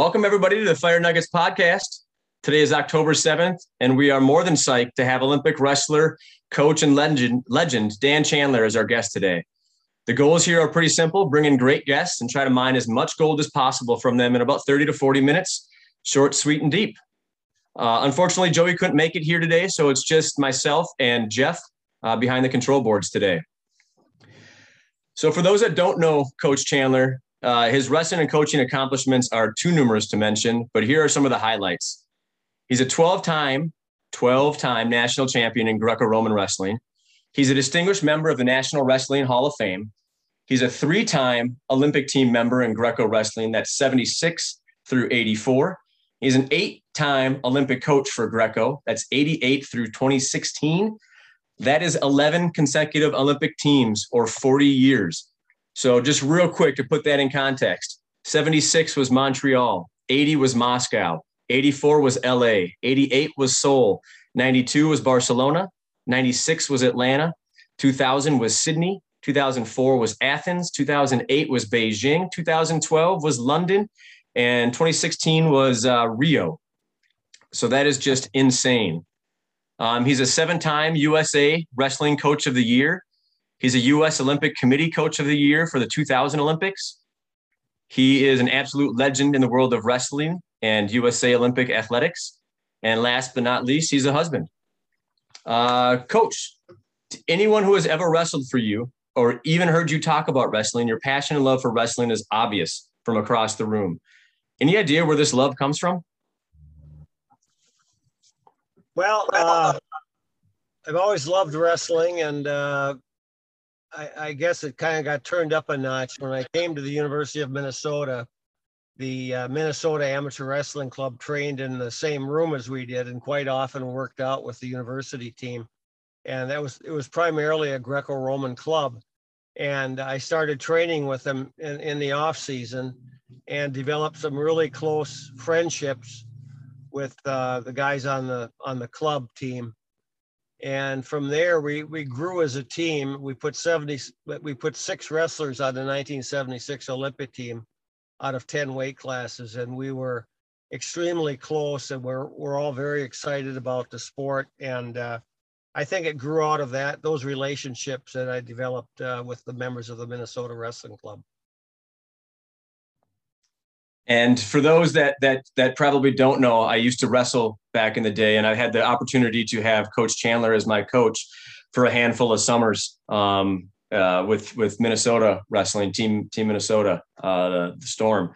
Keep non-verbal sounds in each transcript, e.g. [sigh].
Welcome, everybody, to the Fire Nuggets podcast. Today is October 7th, and we are more than psyched to have Olympic wrestler, coach, and legend, legend Dan Chandler as our guest today. The goals here are pretty simple bring in great guests and try to mine as much gold as possible from them in about 30 to 40 minutes, short, sweet, and deep. Uh, unfortunately, Joey couldn't make it here today, so it's just myself and Jeff uh, behind the control boards today. So, for those that don't know Coach Chandler, uh, his wrestling and coaching accomplishments are too numerous to mention, but here are some of the highlights. He's a 12 time, 12 time national champion in Greco Roman wrestling. He's a distinguished member of the National Wrestling Hall of Fame. He's a three time Olympic team member in Greco wrestling, that's 76 through 84. He's an eight time Olympic coach for Greco, that's 88 through 2016. That is 11 consecutive Olympic teams or 40 years. So just real quick to put that in context, 76 was Montreal, 80 was Moscow, 84 was LA, 88 was Seoul, 92 was Barcelona, 96 was Atlanta, 2000 was Sydney, 2004 was Athens, 2008 was Beijing, 2012 was London, and 2016 was uh, Rio. So that is just insane. Um, he's a seven time USA Wrestling Coach of the Year. He's a U.S. Olympic Committee Coach of the Year for the 2000 Olympics. He is an absolute legend in the world of wrestling and USA Olympic athletics. And last but not least, he's a husband. Uh, coach, anyone who has ever wrestled for you or even heard you talk about wrestling, your passion and love for wrestling is obvious from across the room. Any idea where this love comes from? Well, uh, I've always loved wrestling, and uh, I, I guess it kind of got turned up a notch when I came to the University of Minnesota. The uh, Minnesota Amateur Wrestling Club trained in the same room as we did, and quite often worked out with the university team. And that was it was primarily a Greco-Roman club, and I started training with them in, in the off season, and developed some really close friendships with uh, the guys on the on the club team and from there we we grew as a team. We put 70 we put six wrestlers on the 1976 olympic team out of 10 weight classes. And we were extremely close and we're we're all very excited about the sport. And uh, i think it grew out of that those relationships that i developed uh, with the members of the minnesota wrestling club and for those that that that probably don't know, I used to wrestle back in the day, and I had the opportunity to have Coach Chandler as my coach for a handful of summers um, uh, with with Minnesota wrestling team Team Minnesota, uh, the, Storm.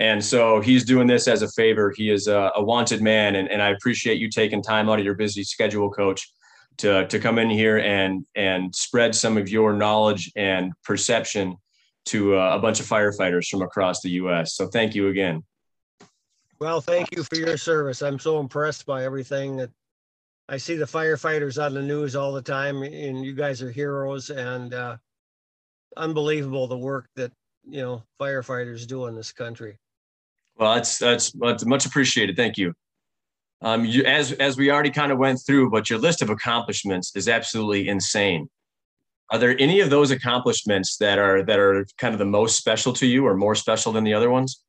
And so he's doing this as a favor. He is a, a wanted man, and, and I appreciate you taking time out of your busy schedule, Coach, to to come in here and and spread some of your knowledge and perception to uh, a bunch of firefighters from across the U.S. So thank you again. Well, thank you for your service. I'm so impressed by everything that I see the firefighters on the news all the time, and you guys are heroes and uh, unbelievable the work that you know firefighters do in this country. Well, that's that's, that's much appreciated. Thank you. Um, you, as as we already kind of went through, but your list of accomplishments is absolutely insane. Are there any of those accomplishments that are that are kind of the most special to you, or more special than the other ones?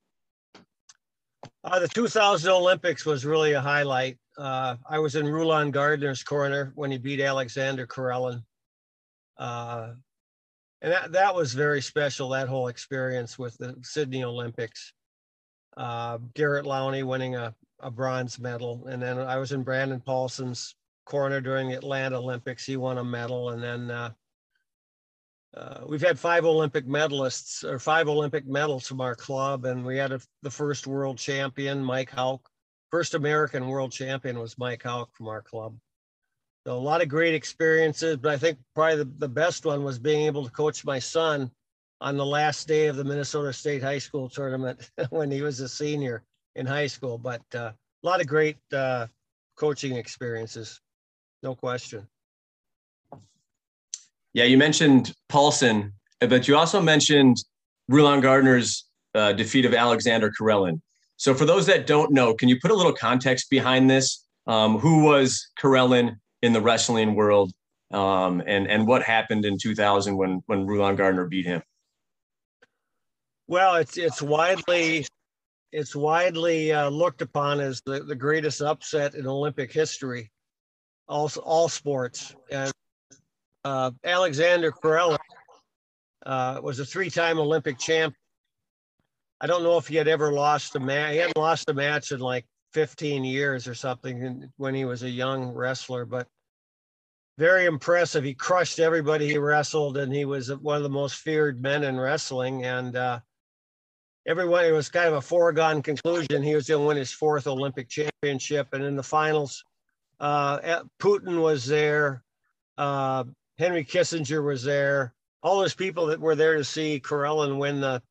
Uh, the 2000 Olympics was really a highlight. Uh, I was in Rulon Gardner's corner when he beat Alexander Karelin. Uh, and that, that was very special, that whole experience with the Sydney Olympics. Uh, Garrett Lowney winning a, a bronze medal. And then I was in Brandon Paulson's corner during the Atlanta Olympics. He won a medal. And then uh, we've had five Olympic medalists or five Olympic medals from our club, and we had a, the first world champion, Mike Houck. First American world champion was Mike Houck from our club. So a lot of great experiences, but I think probably the, the best one was being able to coach my son on the last day of the Minnesota State High School tournament [laughs] when he was a senior in high school. But uh, a lot of great uh, coaching experiences, no question. Yeah, you mentioned Paulson, but you also mentioned Rulon Gardner's uh, defeat of Alexander Karelin. So, for those that don't know, can you put a little context behind this? Um, who was Karelin in the wrestling world, um, and and what happened in 2000 when when Rulon Gardner beat him? Well, it's it's widely it's widely uh, looked upon as the, the greatest upset in Olympic history, all, all sports. And uh, Alexander Karelin uh, was a three-time Olympic champ. I don't know if he had ever lost a match. He hadn't lost a match in like 15 years or something when he was a young wrestler, but very impressive. He crushed everybody he wrestled, and he was one of the most feared men in wrestling. And uh, everyone, it was kind of a foregone conclusion. He was going to win his fourth Olympic championship. And in the finals, uh, Putin was there, uh, Henry Kissinger was there, all those people that were there to see Karelin win the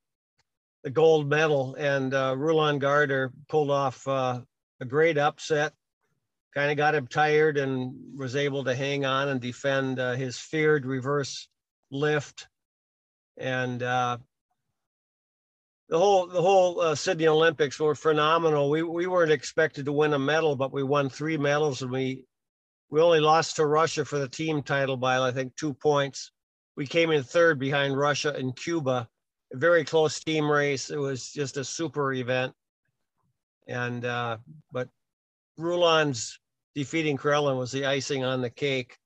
the gold medal. And uh, Rulon Gardner pulled off uh, a great upset kind of got him tired and was able to hang on and defend uh, his feared reverse lift. And uh, the whole the whole uh, Sydney Olympics were phenomenal. We we weren't expected to win a medal, but we won three medals, and we we only lost to Russia for the team title by I think two points. We came in third behind Russia and Cuba. A very close team race. It was just a super event. And uh, but Rulon's defeating Karelin was the icing on the cake.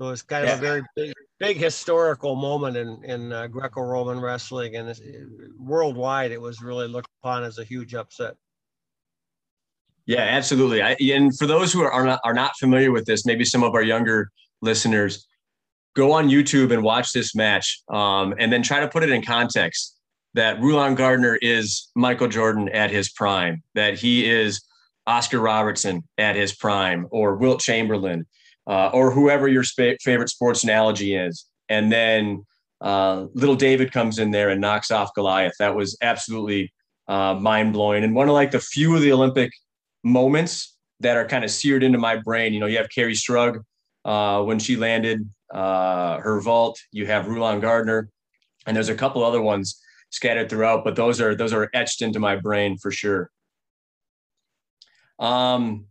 So it's kind yeah. of a very big, big historical moment in in uh, Greco-Roman wrestling, and worldwide, it was really looked upon as a huge upset. Yeah, absolutely. I, and for those who are, not are not familiar with this, maybe some of our younger listeners, go on YouTube and watch this match, um, and then try to put it in context. That Rulon Gardner is Michael Jordan at his prime. That he is Oscar Robertson at his prime, or Wilt Chamberlain, uh, or whoever your sp- favorite sports analogy is. And then uh, little David comes in there and knocks off Goliath. That was absolutely uh, mind blowing. And one of like the few of the Olympic moments that are kind of seared into my brain. You know, you have Kerri Strug uh, when she landed uh, her vault. You have Rulon Gardner, and there's a couple other ones scattered throughout. But those are those are etched into my brain for sure. Um,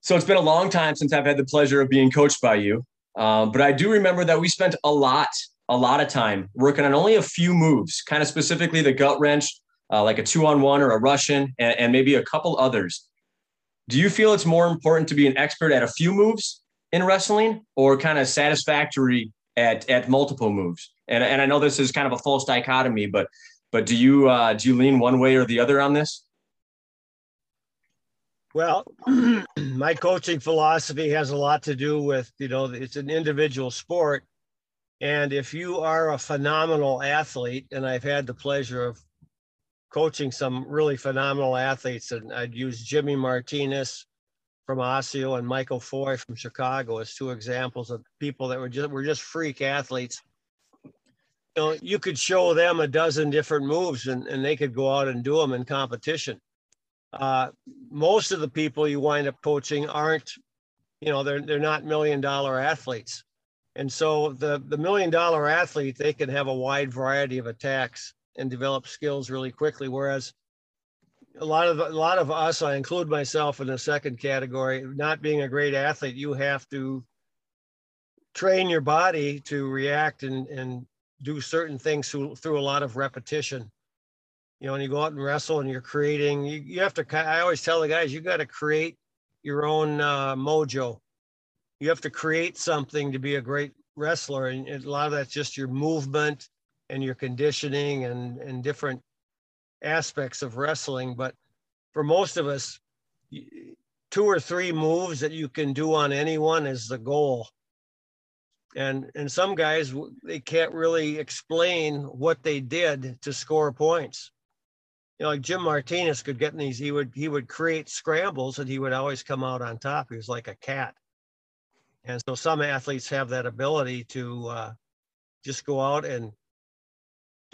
so it's been a long time since I've had the pleasure of being coached by you. Uh, but I do remember that we spent a lot, a lot of time working on only a few moves, kind of specifically the gut wrench, uh, like a two on one or a Russian, and, and maybe a couple others. Do you feel it's more important to be an expert at a few moves in wrestling or kind of satisfactory at, at multiple moves? And, and I know this is kind of a false dichotomy, but but do you uh, do you lean one way or the other on this? Well, [clears throat] my coaching philosophy has a lot to do with, you know, it's an individual sport. And if you are a phenomenal athlete, and I've had the pleasure of coaching some really phenomenal athletes, and I'd use Jimmy Martinez from Osseo and Michael Foy from Chicago as two examples of people that were just were just freak athletes. You know, you could show them a dozen different moves and, and they could go out and do them in competition. Uh, most of the people you wind up coaching aren't, you know, they're they're not million dollar athletes, and so the the million dollar athlete they can have a wide variety of attacks and develop skills really quickly, whereas a lot of a lot of us, I include myself in the second category, not being a great athlete, you have to train your body to react and and do certain things through, through a lot of repetition you know, when you go out and wrestle and you're creating, you, you have to, I always tell the guys, you got to create your own uh, mojo. You have to create something to be a great wrestler. And a lot of that's just your movement and your conditioning and, and different aspects of wrestling. But for most of us, two or three moves that you can do on anyone is the goal. And, and some guys, they can't really explain what they did to score points you know, like Jim Martinez could get in these, he would he would create scrambles and he would always come out on top. He was like a cat. And so some athletes have that ability to uh, just go out and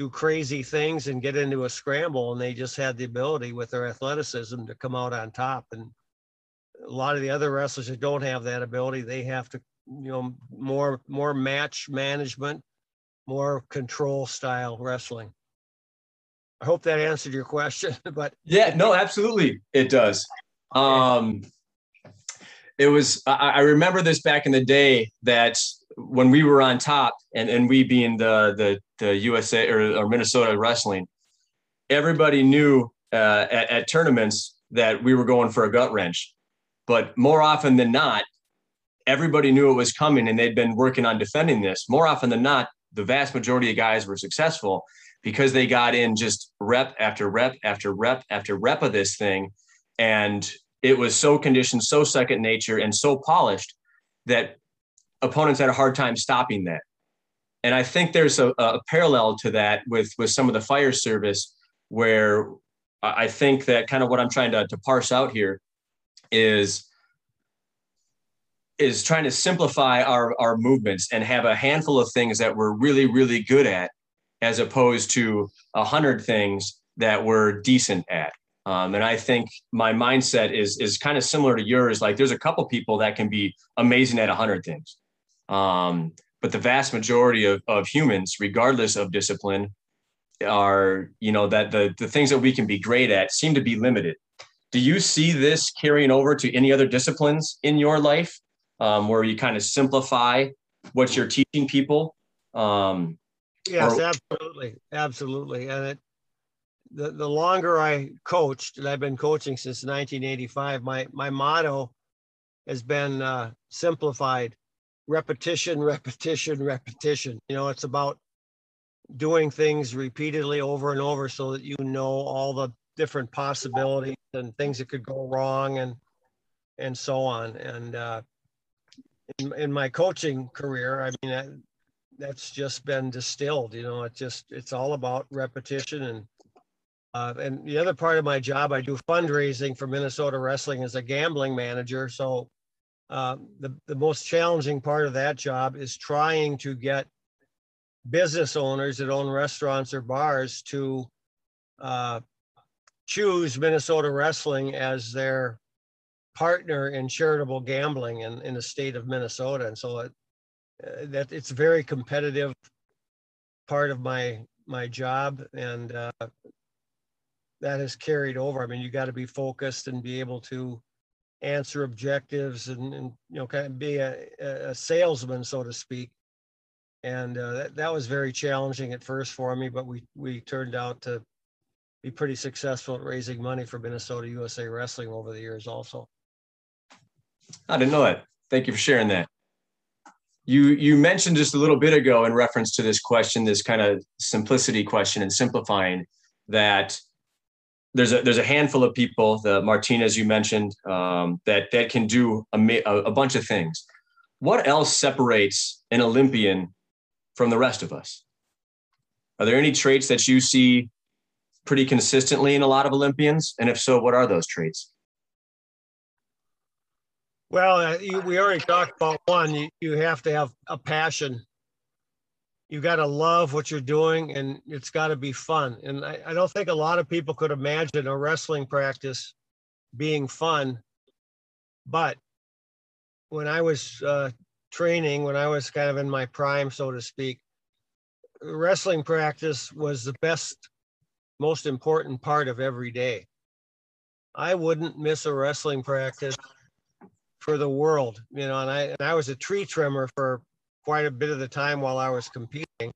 do crazy things and get into a scramble, and they just had the ability with their athleticism to come out on top. And a lot of the other wrestlers that don't have that ability, they have to, you know, more more match management, more control style wrestling. I hope that answered your question. [laughs] But yeah, no, absolutely, it does. Um, it was. I, remember this back in the day that when we were on top, and and we being the the the USA or, or Minnesota wrestling, everybody knew uh, at, at tournaments that we were going for a gut wrench. But more often than not, everybody knew it was coming and they'd been working on defending this. More often than not, the vast majority of guys were successful because they got in just rep after rep after rep after rep of this thing. And it was so conditioned, so second nature, and so polished that opponents had a hard time stopping that. And I think there's a, a parallel to that with with some of the fire service, where I think that kind of what I'm trying to, to parse out here is is trying to simplify our, our movements and have a handful of things that we're really, really good at, as opposed to a hundred things that we're decent at. Um, and I think my mindset is is kind of similar to yours. Like there's a couple people that can be amazing at a hundred things. Um, but the vast majority of, of humans, regardless of discipline, are, you know, that the, the things that we can be great at seem to be limited. Do you see this carrying over to any other disciplines in your life? um, where you kind of simplify what you're teaching people. Um, yes, or- absolutely, absolutely. And it, the the longer I coached, and I've been coaching since 1985, my my motto has been uh, simplified: repetition, repetition, repetition. You know, it's about doing things repeatedly over and over so that you know all the different possibilities and things that could go wrong and and so on and uh, in, in my coaching career, I mean, that, that's just been distilled. You know, it just it's all about repetition and uh, and the other part of my job, I do fundraising for Minnesota Wrestling as a gambling manager. So uh, the the most challenging part of that job is trying to get business owners that own restaurants or bars to uh, choose Minnesota Wrestling as their partner in charitable gambling in, in the state of Minnesota. And so it, uh, that it's a very competitive part of my my job and uh, that has carried over. I mean, you got to be focused and be able to answer objectives and, and you know kind of be a, a salesman, so to speak. And uh, that, that was very challenging at first for me, but we we turned out to be pretty successful at raising money for Minnesota USA Wrestling over the years also. I didn't know that. Thank you for sharing that. You you mentioned just a little bit ago in reference to this question, this kind of simplicity question and simplifying that there's a there's a handful of people, the Martinez you mentioned, um, that that can do a, a bunch of things. What else separates an Olympian from the rest of us? Are there any traits that you see pretty consistently in a lot of Olympians? And if so, what are those traits? Well, uh, you, we already talked about one. You, you have to have a passion. You got to love what you're doing, and it's got to be fun. And I, I don't think a lot of people could imagine a wrestling practice being fun. But when I was uh, training, when I was kind of in my prime, so to speak, wrestling practice was the best, most important part of every day. I wouldn't miss a wrestling practice for the world, you know, and I, and I was a tree trimmer for quite a bit of the time while I was competing.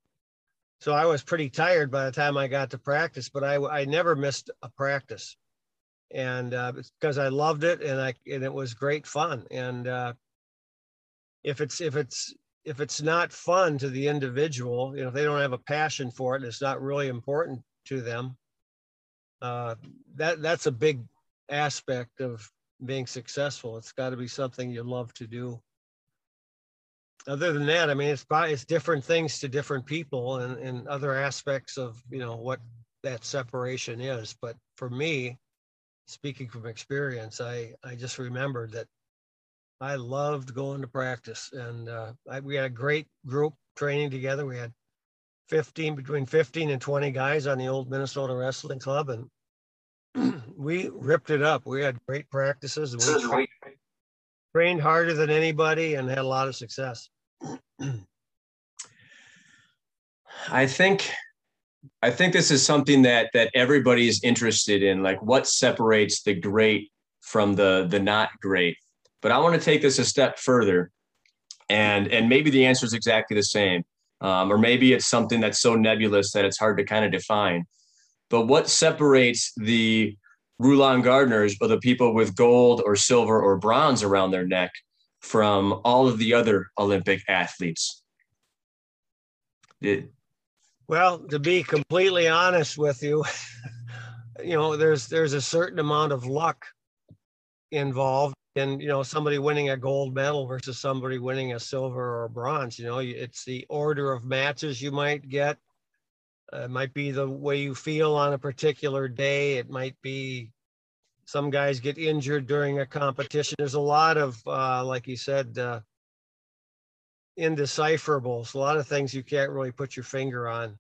So I was pretty tired by the time I got to practice, but I, I never missed a practice. And uh, because I loved it and I, and it was great fun. And uh, if it's, if it's, if it's not fun to the individual, you know, if they don't have a passion for it, and it's not really important to them. Uh, that that's a big aspect of being successful. It's got to be something you love to do. Other than that, I mean, it's it's different things to different people and, and other aspects of you know what that separation is. But for me, speaking from experience, I I just remembered that I loved going to practice, and uh, I, we had a great group training together. We had 15 between 15 and 20 guys on the old Minnesota Wrestling Club, and [clears throat] we ripped it up. We had great practices. We trained harder than anybody and had a lot of success. I think I think this is something that that everybody is interested in like what separates the great from the the not great. But I want to take this a step further and and maybe the answer is exactly the same. Um, or maybe it's something that's so nebulous that it's hard to kind of define. but what separates the Rulon Gardners or the people with gold or silver or bronze around their neck from all of the other Olympic athletes? It, well, to be completely honest with you, [laughs] you know, there's there's a certain amount of luck involved in you know somebody winning a gold medal versus somebody winning a silver or bronze. You know, it's the order of matches you might get. Uh, it might be the way you feel on a particular day. It might be some guys get injured during a competition. There's a lot of, uh, like you said, uh, indecipherables. A lot of things you can't really put your finger on.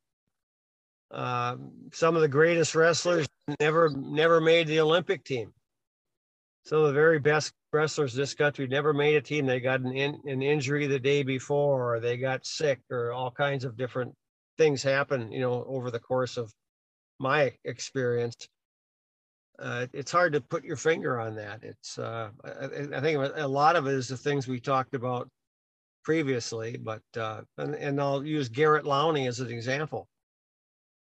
Um, some of the greatest wrestlers never never made the Olympic team. Some of the very best wrestlers this country never made a team. They got an, in, an injury the day before, or they got sick, or all kinds of different things happen. You know, over the course of my experience, uh, it's hard to put your finger on that. It's uh, I, I, think a lot of it is the things we talked about previously, but uh, and, and I'll use Garrett Lowney as an example.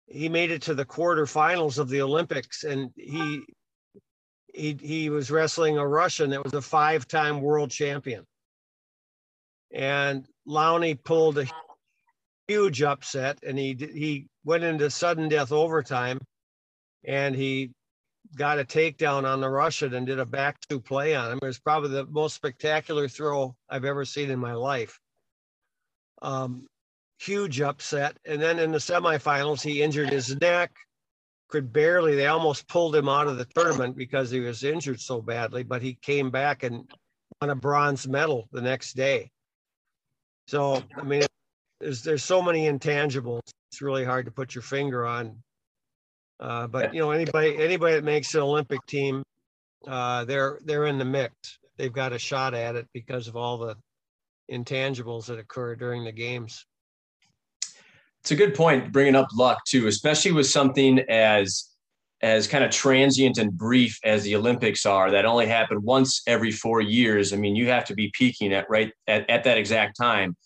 He made it to the quarterfinals of the Olympics, and he he he was wrestling a Russian that was a five-time world champion. And Lowney pulled a huge upset, and he he went into sudden death overtime, and he got a takedown on the Russian and did a back two play on him. It was probably the most spectacular throw I've ever seen in my life. Um, huge upset. And then in the semifinals, he injured his neck, could barely, they almost pulled him out of the tournament because he was injured so badly, but he came back and won a bronze medal the next day. So, I mean, there's, there's so many intangibles. It's really hard to put your finger on uh, but you know, anybody anybody that makes an Olympic team, uh, they're they're in the mix. They've got a shot at it because of all the intangibles that occur during the games. It's a good point, bringing up luck too, especially with something as as kind of transient and brief as the Olympics are, that only happen once every four years. I mean, you have to be peaking at right at, at that exact time.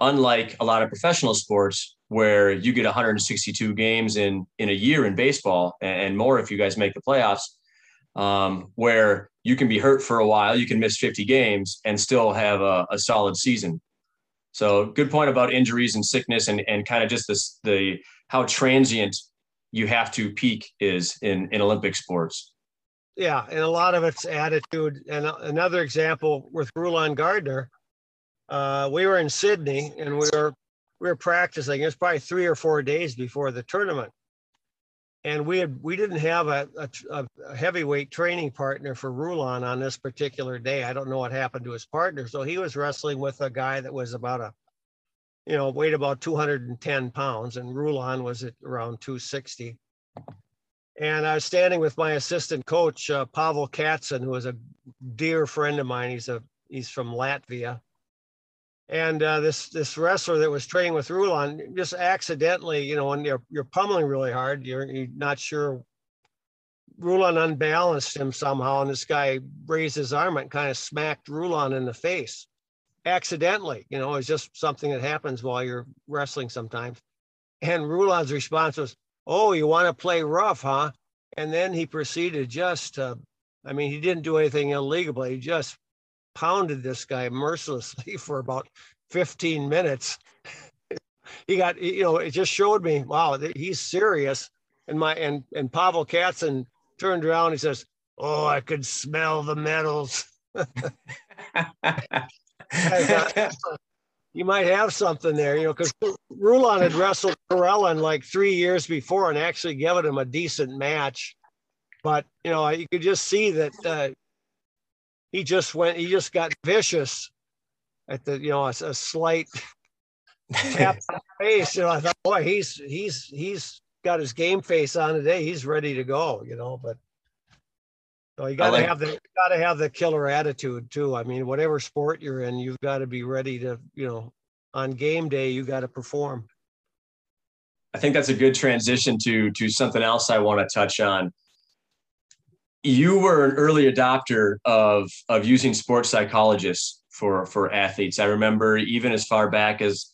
Unlike a lot of professional sports, where you get 162 games in in a year in baseball and more if you guys make the playoffs um, where you can be hurt for a while you can miss 50 games and still have a, a solid season. So good point about injuries and sickness and, and kind of just this the how transient you have to peak is in in olympic sports. Yeah and a lot of it's attitude. And another example with rulon gardner uh, we were in sydney and we were we were practicing. It was probably three or four days before the tournament, and we had we didn't have a, a, a heavyweight training partner for Rulon on this particular day. I don't know what happened to his partner, so he was wrestling with a guy that was about a, you know, weighed about 210 pounds, and Rulon was at around 260. And I was standing with my assistant coach, uh, Pavel Katsen, who is a dear friend of mine. He's a he's from Latvia and uh, this this wrestler that was training with Rulon just accidentally, you know, when you're you're pummeling really hard, you're, you're not sure. Rulon unbalanced him somehow, and this guy raised his arm and kind of smacked Rulon in the face, accidentally. You know, it's just something that happens while you're wrestling sometimes. And Rulon's response was, "Oh, you want to play rough, huh?" And then he proceeded just to, I mean, he didn't do anything illegal, but he just pounded this guy mercilessly [laughs] for about 15 minutes. [laughs] he got, you know, it just showed me, wow, he's serious. And my and and Pavel Katsen turned around. He says, "Oh, I could smell the medals." [laughs] you might have something there, you know, because Rulon had wrestled Karelin like three years before and actually given him a decent match. But you know, you could just see that uh, he just went, he just got vicious at the, you know, a, a slight [laughs] tap on the face. You know, I thought, boy, he's, he's, he's got his game face on today. He's ready to go, you know, but so you gotta like, have the, gotta have the killer attitude too. I mean, whatever sport you're in, you've got to be ready to, you know, on game day, you got to perform. I think that's a good transition to to something else I want to touch on you were an early adopter of of using sports psychologists for for athletes. I remember even as far back as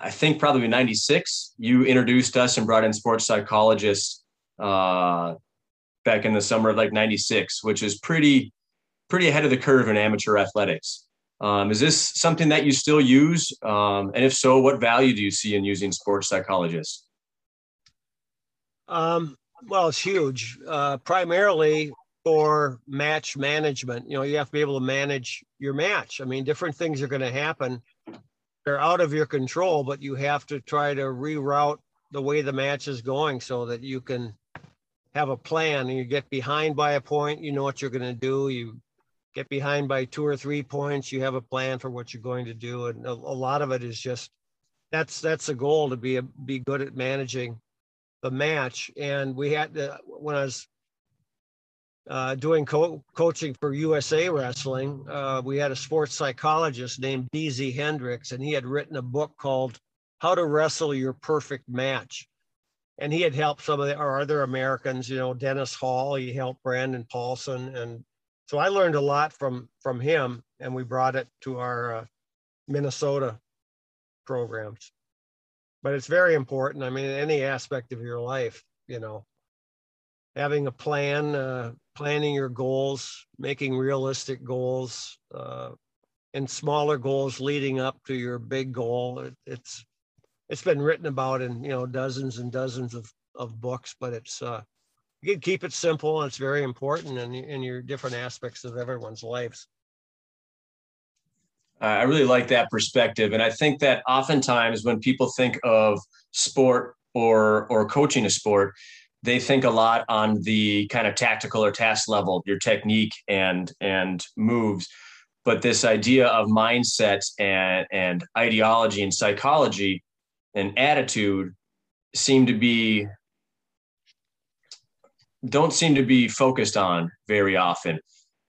I think probably 96, you introduced us and brought in sports psychologists uh, back in the summer of like 96, which is pretty, pretty ahead of the curve in amateur athletics. Um, is this something that you still use? Um, and if so, what value do you see in using sports psychologists? Um, well, it's huge, uh, primarily for match management. You know, you have to be able to manage your match. I mean, different things are going to happen. They're out of your control, but you have to try to reroute the way the match is going so that you can have a plan and you get behind by a point, you know what you're going to do. You get behind by two or three points, you have a plan for what you're going to do. And a, a lot of it is just that's that's the goal to be a, be good at managing the match. And we had to, when I was uh, doing co- coaching for USA Wrestling, uh, we had a sports psychologist named DZ Hendricks, and he had written a book called How to Wrestle Your Perfect Match. And he had helped some of the, our other Americans, you know, Dennis Hall, he helped Brandon Paulson. And so I learned a lot from, from him, and we brought it to our uh, Minnesota programs. But it's very important. I mean, any aspect of your life, you know, having a plan, uh, planning your goals, making realistic goals, uh, and smaller goals leading up to your big goal. It, it's it's been written about in you know dozens and dozens of of books, but it's uh, you can keep it simple and it's very important in in your different aspects of everyone's lives. I really like that perspective, and I think that oftentimes when people think of sport or or coaching a sport, they think a lot on the kind of tactical or task level, your technique and and moves. But this idea of mindset and and ideology and psychology and attitude seem to be don't seem to be focused on very often.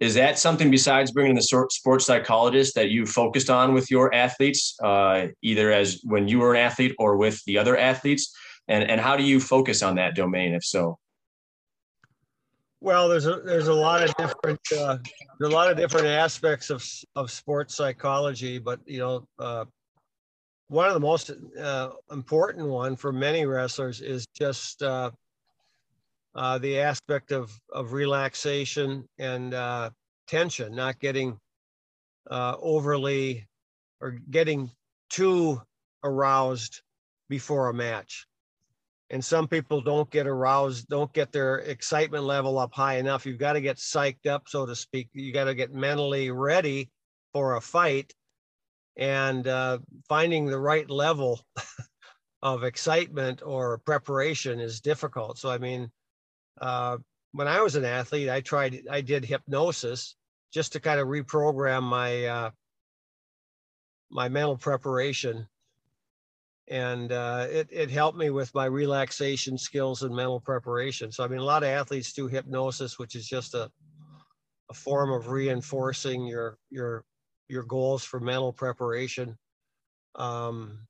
Is that something besides bringing the sports psychologist that you focused on with your athletes, uh, either as when you were an athlete or with the other athletes? and and how do you focus on that domain if so well there's a there's a lot of different uh, there's a lot of different aspects of of sports psychology but you know uh, one of the most uh, important one for many wrestlers is just uh, uh, the aspect of of relaxation and uh, tension not getting overly or getting too aroused before a match. And some people don't get aroused don't get their excitement level up high enough. You've got to get psyched up so to speak. You got to get mentally ready for a fight. And uh, finding the right level [laughs] of excitement or preparation is difficult. So i mean uh, when i was an athlete i tried i did hypnosis just to kind of reprogram my uh, my mental preparation and uh, it, it helped me with my relaxation skills and mental preparation. So, I mean, a lot of athletes do hypnosis, which is just a, a form of reinforcing your, your, your goals for mental preparation. Um,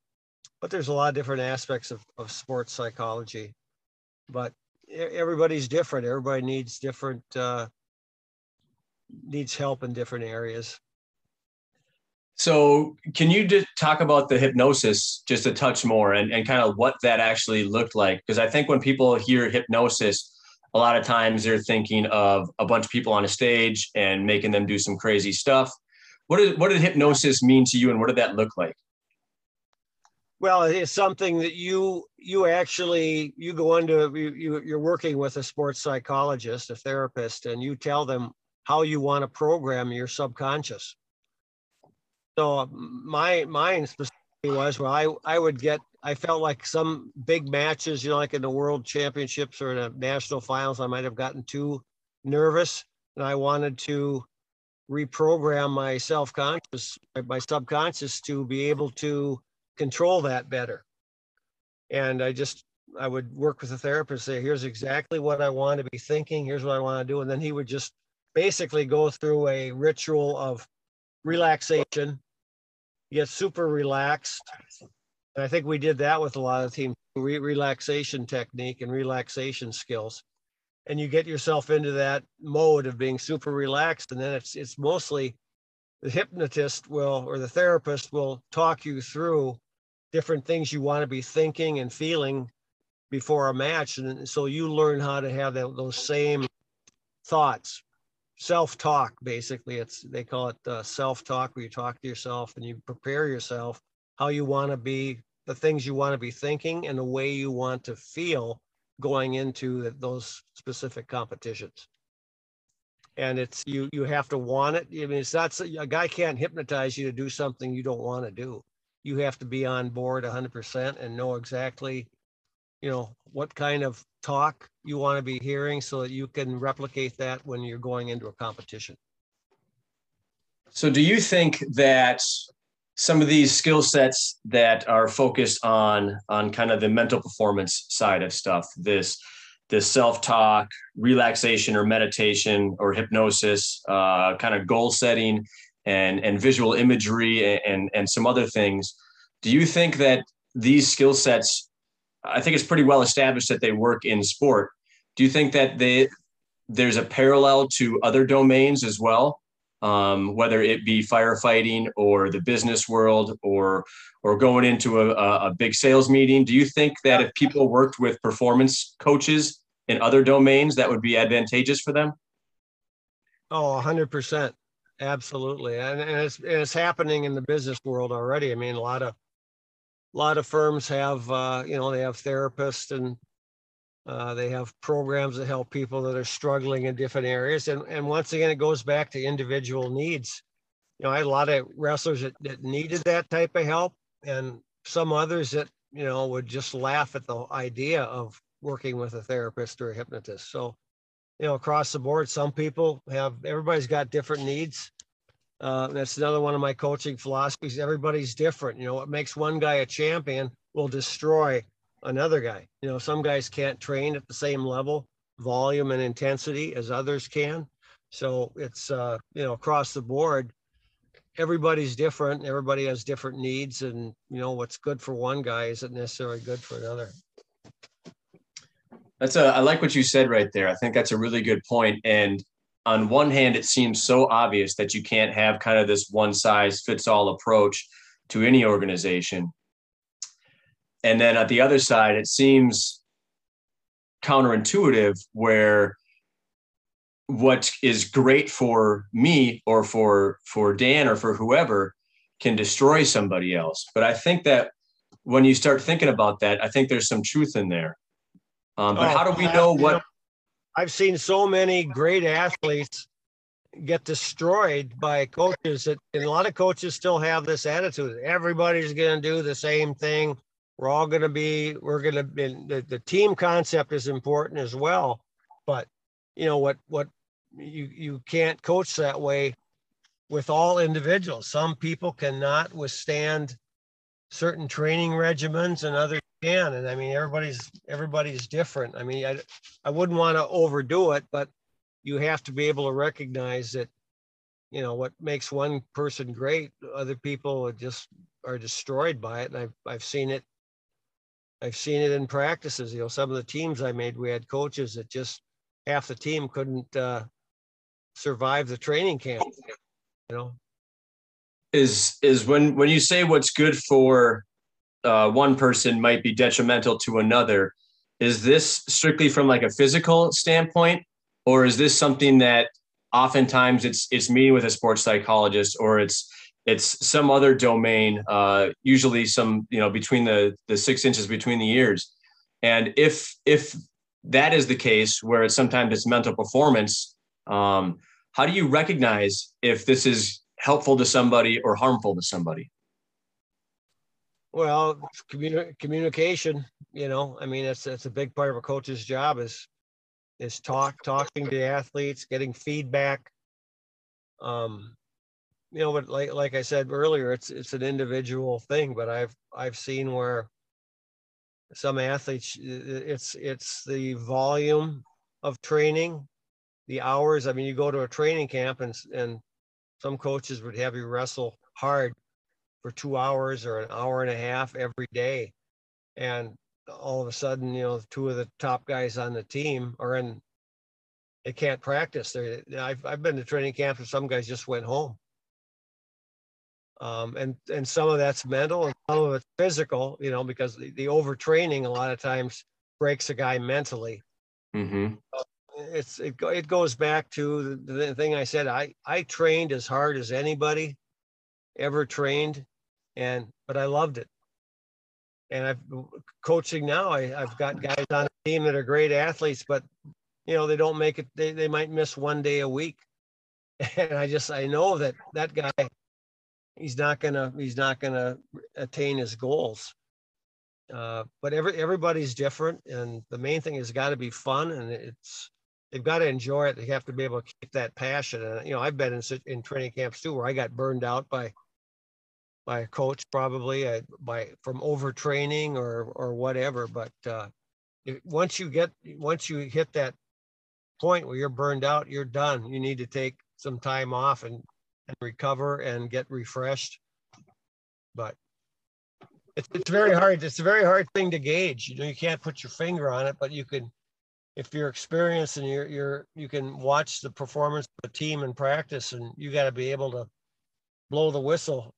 but there's a lot of different aspects of, of sports psychology, but everybody's different. Everybody needs different, uh, needs help in different areas. So, can you just talk about the hypnosis just a touch more and, and kind of what that actually looked like? Because I think when people hear hypnosis, a lot of times they're thinking of a bunch of people on a stage and making them do some crazy stuff. What did what did hypnosis mean to you, and what did that look like? Well, it's something that you you actually you go into you you're working with a sports psychologist, a therapist, and you tell them how you want to program your subconscious. So uh, my mine specifically was well, I I would get I felt like some big matches, you know, like in the world championships or in the national finals, I might have gotten too nervous, and I wanted to reprogram my self-conscious, my subconscious to be able to control that better. And I just I would work with a therapist, say, here's exactly what I want to be thinking, here's what I want to do. And then he would just basically go through a ritual of relaxation, get super relaxed. And I think we did that with a lot of teams, re- relaxation technique and relaxation skills. And you get yourself into that mode of being super relaxed. And then it's it's mostly the hypnotist will or the therapist will talk you through different things you want to be thinking and feeling before a match. And so you learn how to have that, those same thoughts, self-talk, basically. It's, they call it uh, self-talk where you talk to yourself and you prepare yourself how you want to be, the things you want to be thinking and the way you want to feel going into those specific competitions and it's you you have to want it i mean it's not a guy can't hypnotize you to do something you don't want to do you have to be on board 100% and know exactly you know what kind of talk you want to be hearing so that you can replicate that when you're going into a competition. So do you think that some of these skill sets that are focused on on kind of the mental performance side of stuff this this self-talk relaxation or meditation or hypnosis uh, kind of goal setting and and visual imagery and and some other things do you think that these skill sets i think it's pretty well established that they work in sport. Do you think that they there's a parallel to other domains as well? Um, whether it be firefighting or the business world or or going into a, a big sales meeting do you think that if people worked with performance coaches in other domains that would be advantageous for them? Oh 100% absolutely and, and it's, and it's happening in the business world already i mean a lot of a lot of firms have uh, you know they have therapists and uh, they have programs that help people that are struggling in different areas. And, and once again, it goes back to individual needs. You know, I had a lot of wrestlers that, that needed that type of help and some others that, you know, would just laugh at the idea of working with a therapist or a hypnotist. So, you know, across the board, some people have, everybody's got different needs. Uh, that's another one of my coaching philosophies. Everybody's different. You know, what makes one guy a champion will destroy another guy. You know, some guys can't train at the same level, volume and intensity as others can. So it's uh, you know across the board, everybody's different. Everybody has different needs, and you know what's good for one guy isn't necessarily good for another. That's a I like what you said right there. I think that's a really good point. And on one hand, it seems so obvious that you can't have kind of this one size fits all approach to any organization and then at the other side, it seems counterintuitive where what is great for me or for for Dan or for whoever can destroy somebody else. But I think that when you start thinking about that, I think there's some truth in there. Um, but oh, how do we know what? I've seen so many great athletes get destroyed by coaches that and a lot of coaches still have this attitude. Everybody's going to do the same thing. We're all going to be, we're going to be, the, the team concept is important as well. But, you know, what, what you, you can't coach that way with all individuals. Some people cannot withstand certain training regimens and others can. And I mean, everybody's, everybody's different. I mean, I, I wouldn't want to overdo it, but you have to be able to recognize that you know what makes one person great other people just are destroyed by it and i've, I've seen it I've seen it in practices. You know, some of the teams I made, we had coaches that just half the team couldn't uh, survive the training camp. You know, is is when when you say what's good for uh, one person might be detrimental to another. Is this strictly from like a physical standpoint, or is this something that oftentimes it's it's meeting with a sports psychologist or it's it's some other domain, uh, usually some, you know, between the, the six inches between the ears. And if, if that is the case where it's sometimes it's mental performance, um, how do you recognize if this is helpful to somebody or harmful to somebody? Well, communi- communication, you know, I mean, that's, that's a big part of a coach's job is, is talk, talking to athletes, getting feedback. Um, you know, but like like I said earlier, it's it's an individual thing. But I've I've seen where some athletes, it's it's the volume of training, the hours. I mean, you go to a training camp and and some coaches would have you wrestle hard for two hours or an hour and a half every day, and all of a sudden, you know, two of the top guys on the team are in. They can't practice. They, I've I've been to training camps where some guys just went home um, and and some of that's mental and some of it's physical you know because the, the overtraining a lot of times breaks a guy mentally. Mm-hmm. It's it, it goes back to the, the thing I said. I I trained as hard as anybody ever trained, and but I loved it. And I've coaching now. I, I've got guys on a team that are great athletes, but you know they don't make it. They they might miss one day a week, [laughs] and I just I know that that guy he's not gonna he's not gonna attain his goals. Uh, but every everybody's different, and the main thing has got to be fun, and it's they've got to enjoy it. They have to be able to keep that passion. And you know, I've been in in training camps too, where I got burned out by by a coach, probably uh, by from overtraining or or whatever. But uh, once you get once you hit that point where you're burned out, you're done. You need to take some time off and and recover and get refreshed. But it's, it's very hard. It's a very hard thing to gauge. You know, you can't put your finger on it, but you can, if you're experienced and you're, you're, you can watch the performance of the team in practice and you got to be able to blow the whistle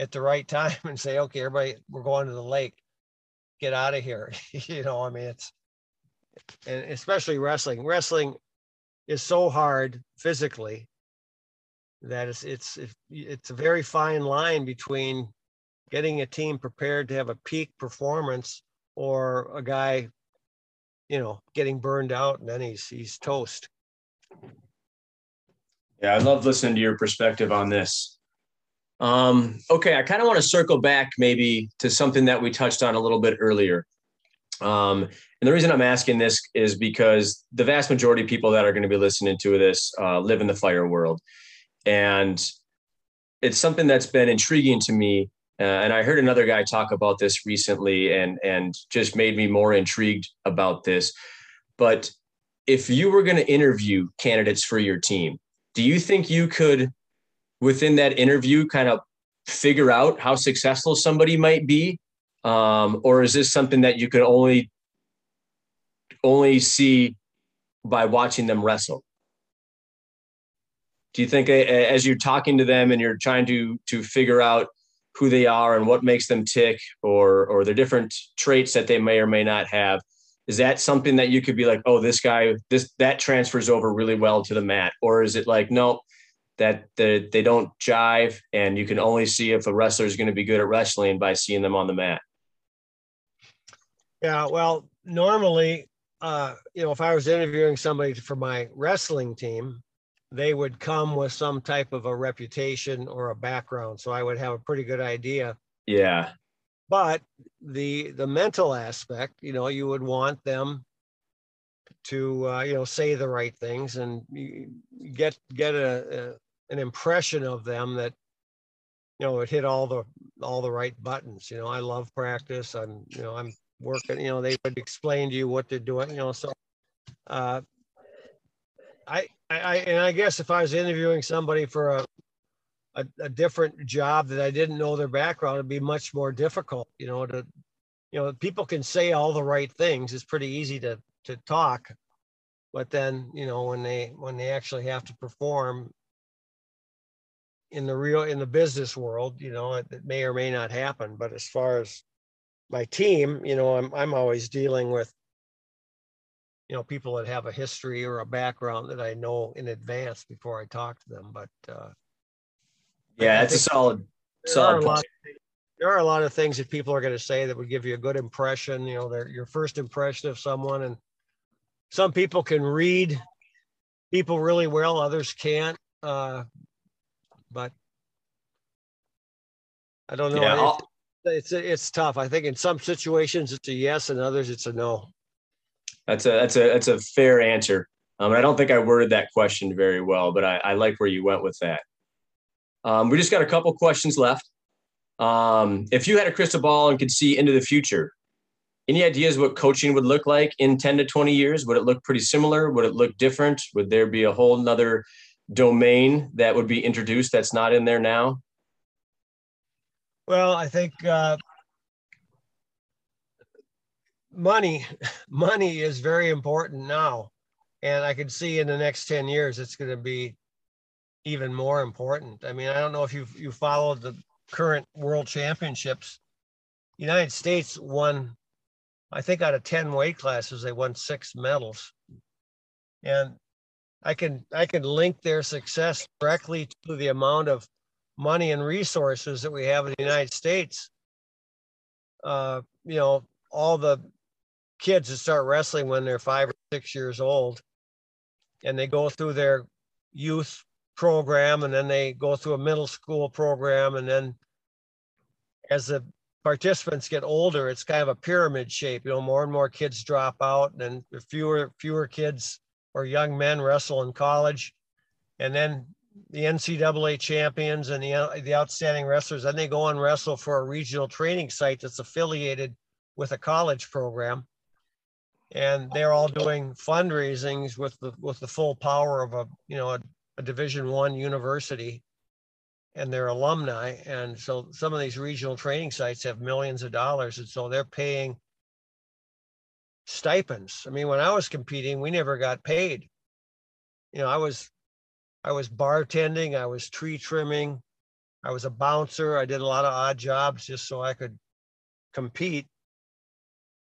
at the right time [laughs] and say, okay, everybody, we're going to the lake, get out of here. [laughs] you know, I mean, it's, and especially wrestling, wrestling is so hard physically that it's it's it's a very fine line between getting a team prepared to have a peak performance or a guy you know getting burned out and then he's he's toast. Yeah i love listening to your perspective on this um, okay i kind of want to circle back maybe to something that we touched on a little bit earlier um, and the reason i'm asking this is because the vast majority of people that are going to be listening to this uh, live in the fire world and it's something that's been intriguing to me. Uh, and I heard another guy talk about this recently, and and just made me more intrigued about this. But if you were going to interview candidates for your team, do you think you could, within that interview, kind of figure out how successful somebody might be, um, or is this something that you could only only see by watching them wrestle? do you think as you're talking to them and you're trying to to figure out who they are and what makes them tick or or the different traits that they may or may not have is that something that you could be like oh this guy this that transfers over really well to the mat or is it like no that the, they don't jive and you can only see if a wrestler is going to be good at wrestling by seeing them on the mat. Yeah well normally uh, you know if i was interviewing somebody for my wrestling team they would come with some type of a reputation or a background so i would have a pretty good idea. Yeah. But the the mental aspect you know you would want them to uh, you know say the right things and get get a, a, an impression of them that you know it hit all the all the right buttons you know i love practice i'm you know i'm working you know they would explain to you what they're doing you know so uh I, I, and I guess if I was interviewing somebody for a, a, a, different job that I didn't know their background, it'd be much more difficult, you know, to, you know, people can say all the right things. It's pretty easy to, to talk, but then, you know, when they, when they actually have to perform in the real, in the business world, you know, it, it may or may not happen. But as far as my team, you know, I'm, I'm always dealing with you know people that have a history or a background that I know in advance before I talk to them. But uh, yeah, it's a solid solid. Are a there are a lot of things that people are going to say that would give you a good impression. You know, their your first impression of someone, and some people can read people really well, others can't. Uh, but I don't know. Yeah, it's, it's it's tough. I think in some situations it's a yes, and others it's a no. That's a that's a that's a fair answer. Um, I don't think I worded that question very well, but I, I like where you went with that. Um, we just got a couple questions left. Um, if you had a crystal ball and could see into the future, any ideas what coaching would look like in 10 to 20 years? Would it look pretty similar? Would it look different? Would there be a whole nother domain that would be introduced that's not in there now? Well, I think uh, money [laughs] money is very important now and i can see in the next 10 years it's going to be even more important i mean i don't know if you you followed the current world championships united states won I think out of 10 weight classes, they won six medals. And I can I can link their success directly to the amount of money and resources that we have in the United States. Uh, you know, all the kids that start wrestling when they're five or six years old, and they go through their youth program, and then they go through a middle school program, and then as the participants get older, it's kind of a pyramid shape. You know, more and more kids drop out, and fewer fewer kids or young men wrestle in college, and then the NCAA champions and the uh, the outstanding wrestlers, then they go and wrestle for a regional training site that's affiliated with a college program, and they're all doing fundraisings with the with the full power of a you know a, a Division One university and their alumni. And so some of these regional training sites have millions of dollars. And so they're paying stipends. I mean, when I was competing, we never got paid. You know, I was I was bartending, I was tree trimming, I was a bouncer, I did a lot of odd jobs just so I could compete.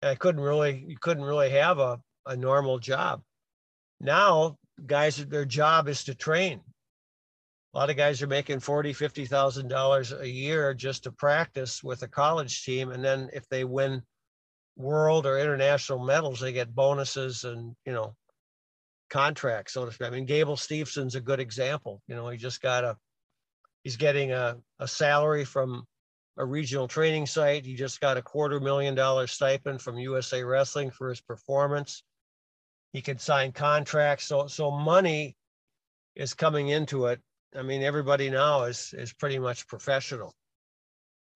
And I couldn't really you couldn't really have a, a normal job. Now guys their job is to train a lot of guys are making forty, fifty thousand dollars a year just to practice with a college team, and then if they win world or international medals, they get bonuses and you know contracts, so to speak. I mean, Gable Steveson's a good example. You know, he just got a he's getting a, a salary from a regional training site. He just got a quarter million dollar stipend from USA Wrestling for his performance. He can sign contracts. So so money is coming into it I mean, everybody now is is pretty much professional,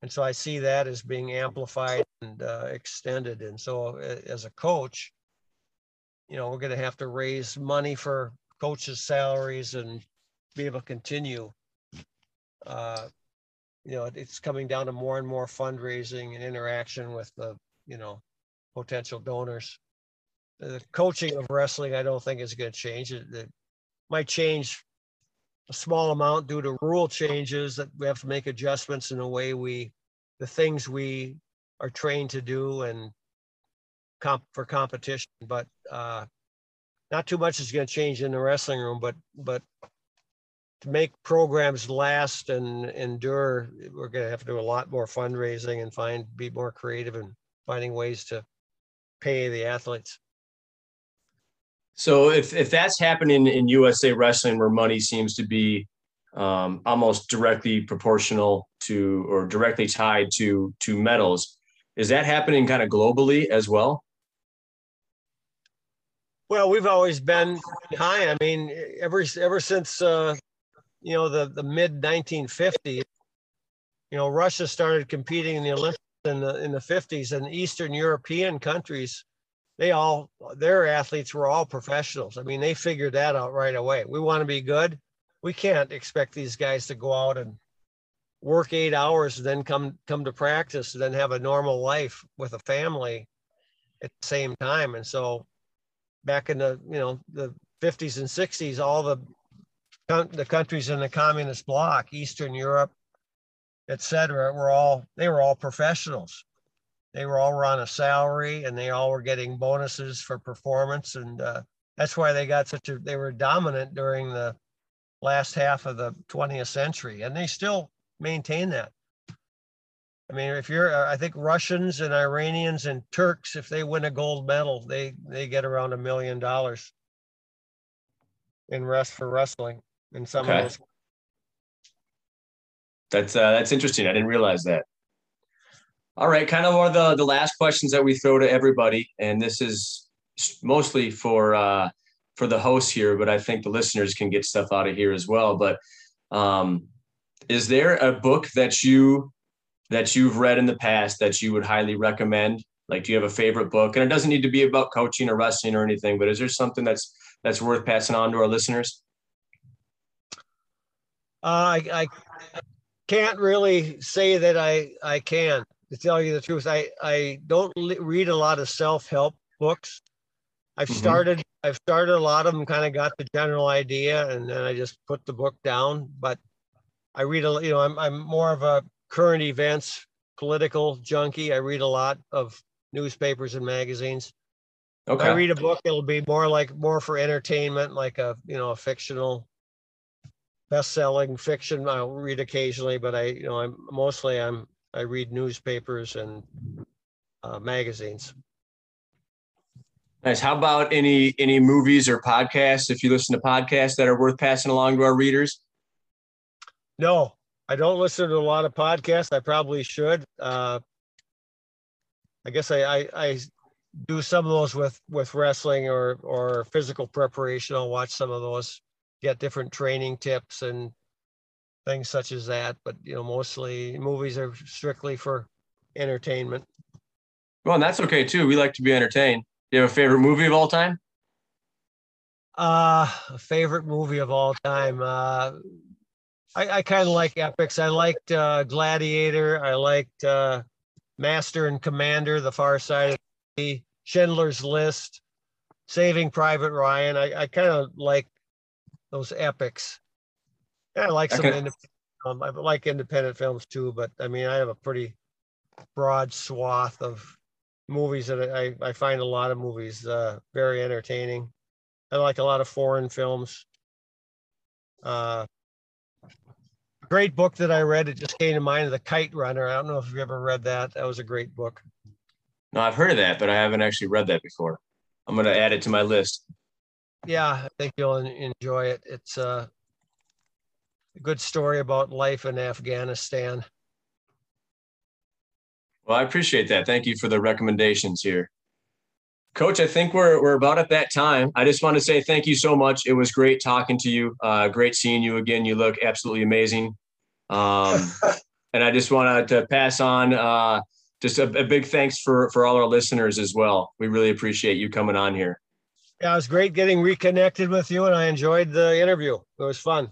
and so I see that as being amplified and uh, extended. And so, as a coach, you know, we're going to have to raise money for coaches' salaries and be able to continue. Uh, you know, it's coming down to more and more fundraising and interaction with the, you know, potential donors. The coaching of wrestling, I don't think is going to change. It, it might change a small amount due to rule changes that we have to make adjustments in the way we, the things we are trained to do and comp for competition. But uh, not too much is going to change in the wrestling room. But but to make programs last and endure, we're going to have to do a lot more fundraising and find be more creative and finding ways to pay the athletes. So if if that's happening in USA Wrestling, where money seems to be um, almost directly proportional to or directly tied to to medals, is that happening kind of globally as well? Well, we've always been high. I mean, ever ever since uh, you know the the mid 1950s, you know, Russia started competing in the Olympics in the in the 50s, and Eastern European countries they all their athletes were all professionals. I mean, they figured that out right away. We want to be good. We can't expect these guys to go out and work eight hours and then come come to practice and then have a normal life with a family at the same time. And so back in the you know the 50s and 60s, all the the countries in the communist bloc, Eastern Europe, et cetera, were all they were all professionals they were all on a salary and they all were getting bonuses for performance. And uh, that's why they got such a they were dominant during the last half of the 20th century and they still maintain that. I mean if you're uh, i think russians and iranians and turks if they win a gold medal they they get around a million dollars in rest for wrestling in some okay. of those that's uh, that's interesting. I didn't realize that all right, kind of one of the, the last questions that we throw to everybody, and this is mostly for uh, for the hosts here, but I think the listeners can get stuff out of here as well. But um, is there a book that you that you've read in the past that you would highly recommend? Like, do you have a favorite book? And it doesn't need to be about coaching or wrestling or anything, but is there something that's that's worth passing on to our listeners? Uh, I, I can't really say that I I can to tell you the truth, I, I don't read a lot of self-help books. I've mm-hmm. started, I've started a lot of them, kind of got the general idea and then I just put the book down, but I read a, you know, I'm, I'm more of a current events, political junkie. I read a lot of newspapers and magazines. Okay. I read a book, it'll be more like more for entertainment, like a you know a fictional, best-selling fiction. I'll read occasionally, but I you know I'm mostly I'm I read newspapers and uh, magazines. Nice. How about any any movies or podcasts? If you listen to podcasts that are worth passing along to our readers. No, I don't listen to a lot of podcasts. I probably should. Uh, I guess I, I, I do some of those with with wrestling or or physical preparation. I'll watch some of those, get different training tips and things such as that. But you know, mostly movies are strictly for entertainment. Well, and that's okay too. We like to be entertained. Do you have a favorite movie of all time? Uh, a favorite movie of all time. Uh, I, I kind of like epics. I liked uh, Gladiator. I liked uh, Master and Commander, The Far Side of the Schindler's List, Saving Private Ryan. I, I kind of like those epics. Yeah, I like some Okay. independent. Um, I like independent films too, but I mean, I have a pretty broad swath of movies that I, I find a lot of movies uh, very entertaining. I like a lot of foreign films. Uh, great book that I read. It just came to mind, The Kite Runner. I don't know if you've ever read that. That was a great book. No, I've heard of that, but I haven't actually read that before. I'm going to add it to my list. Yeah, I think you'll enjoy it. It's uh, a good story about life in Afghanistan. Well, I appreciate that. Thank you for the recommendations here. Coach, I think we're, we're about at that time. I just want to say thank you so much. It was great talking to you. Uh, great seeing you again. You look absolutely amazing. Um, [laughs] and I just wanted to pass on uh, just a, a big thanks for, for all our listeners as well. We really appreciate you coming on here. Yeah, it was great getting reconnected with you, and I enjoyed the interview. It was fun.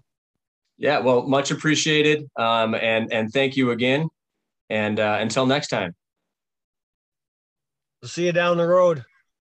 Yeah, well, much appreciated. Um, and, and thank you again. And uh, until next time. See you down the road.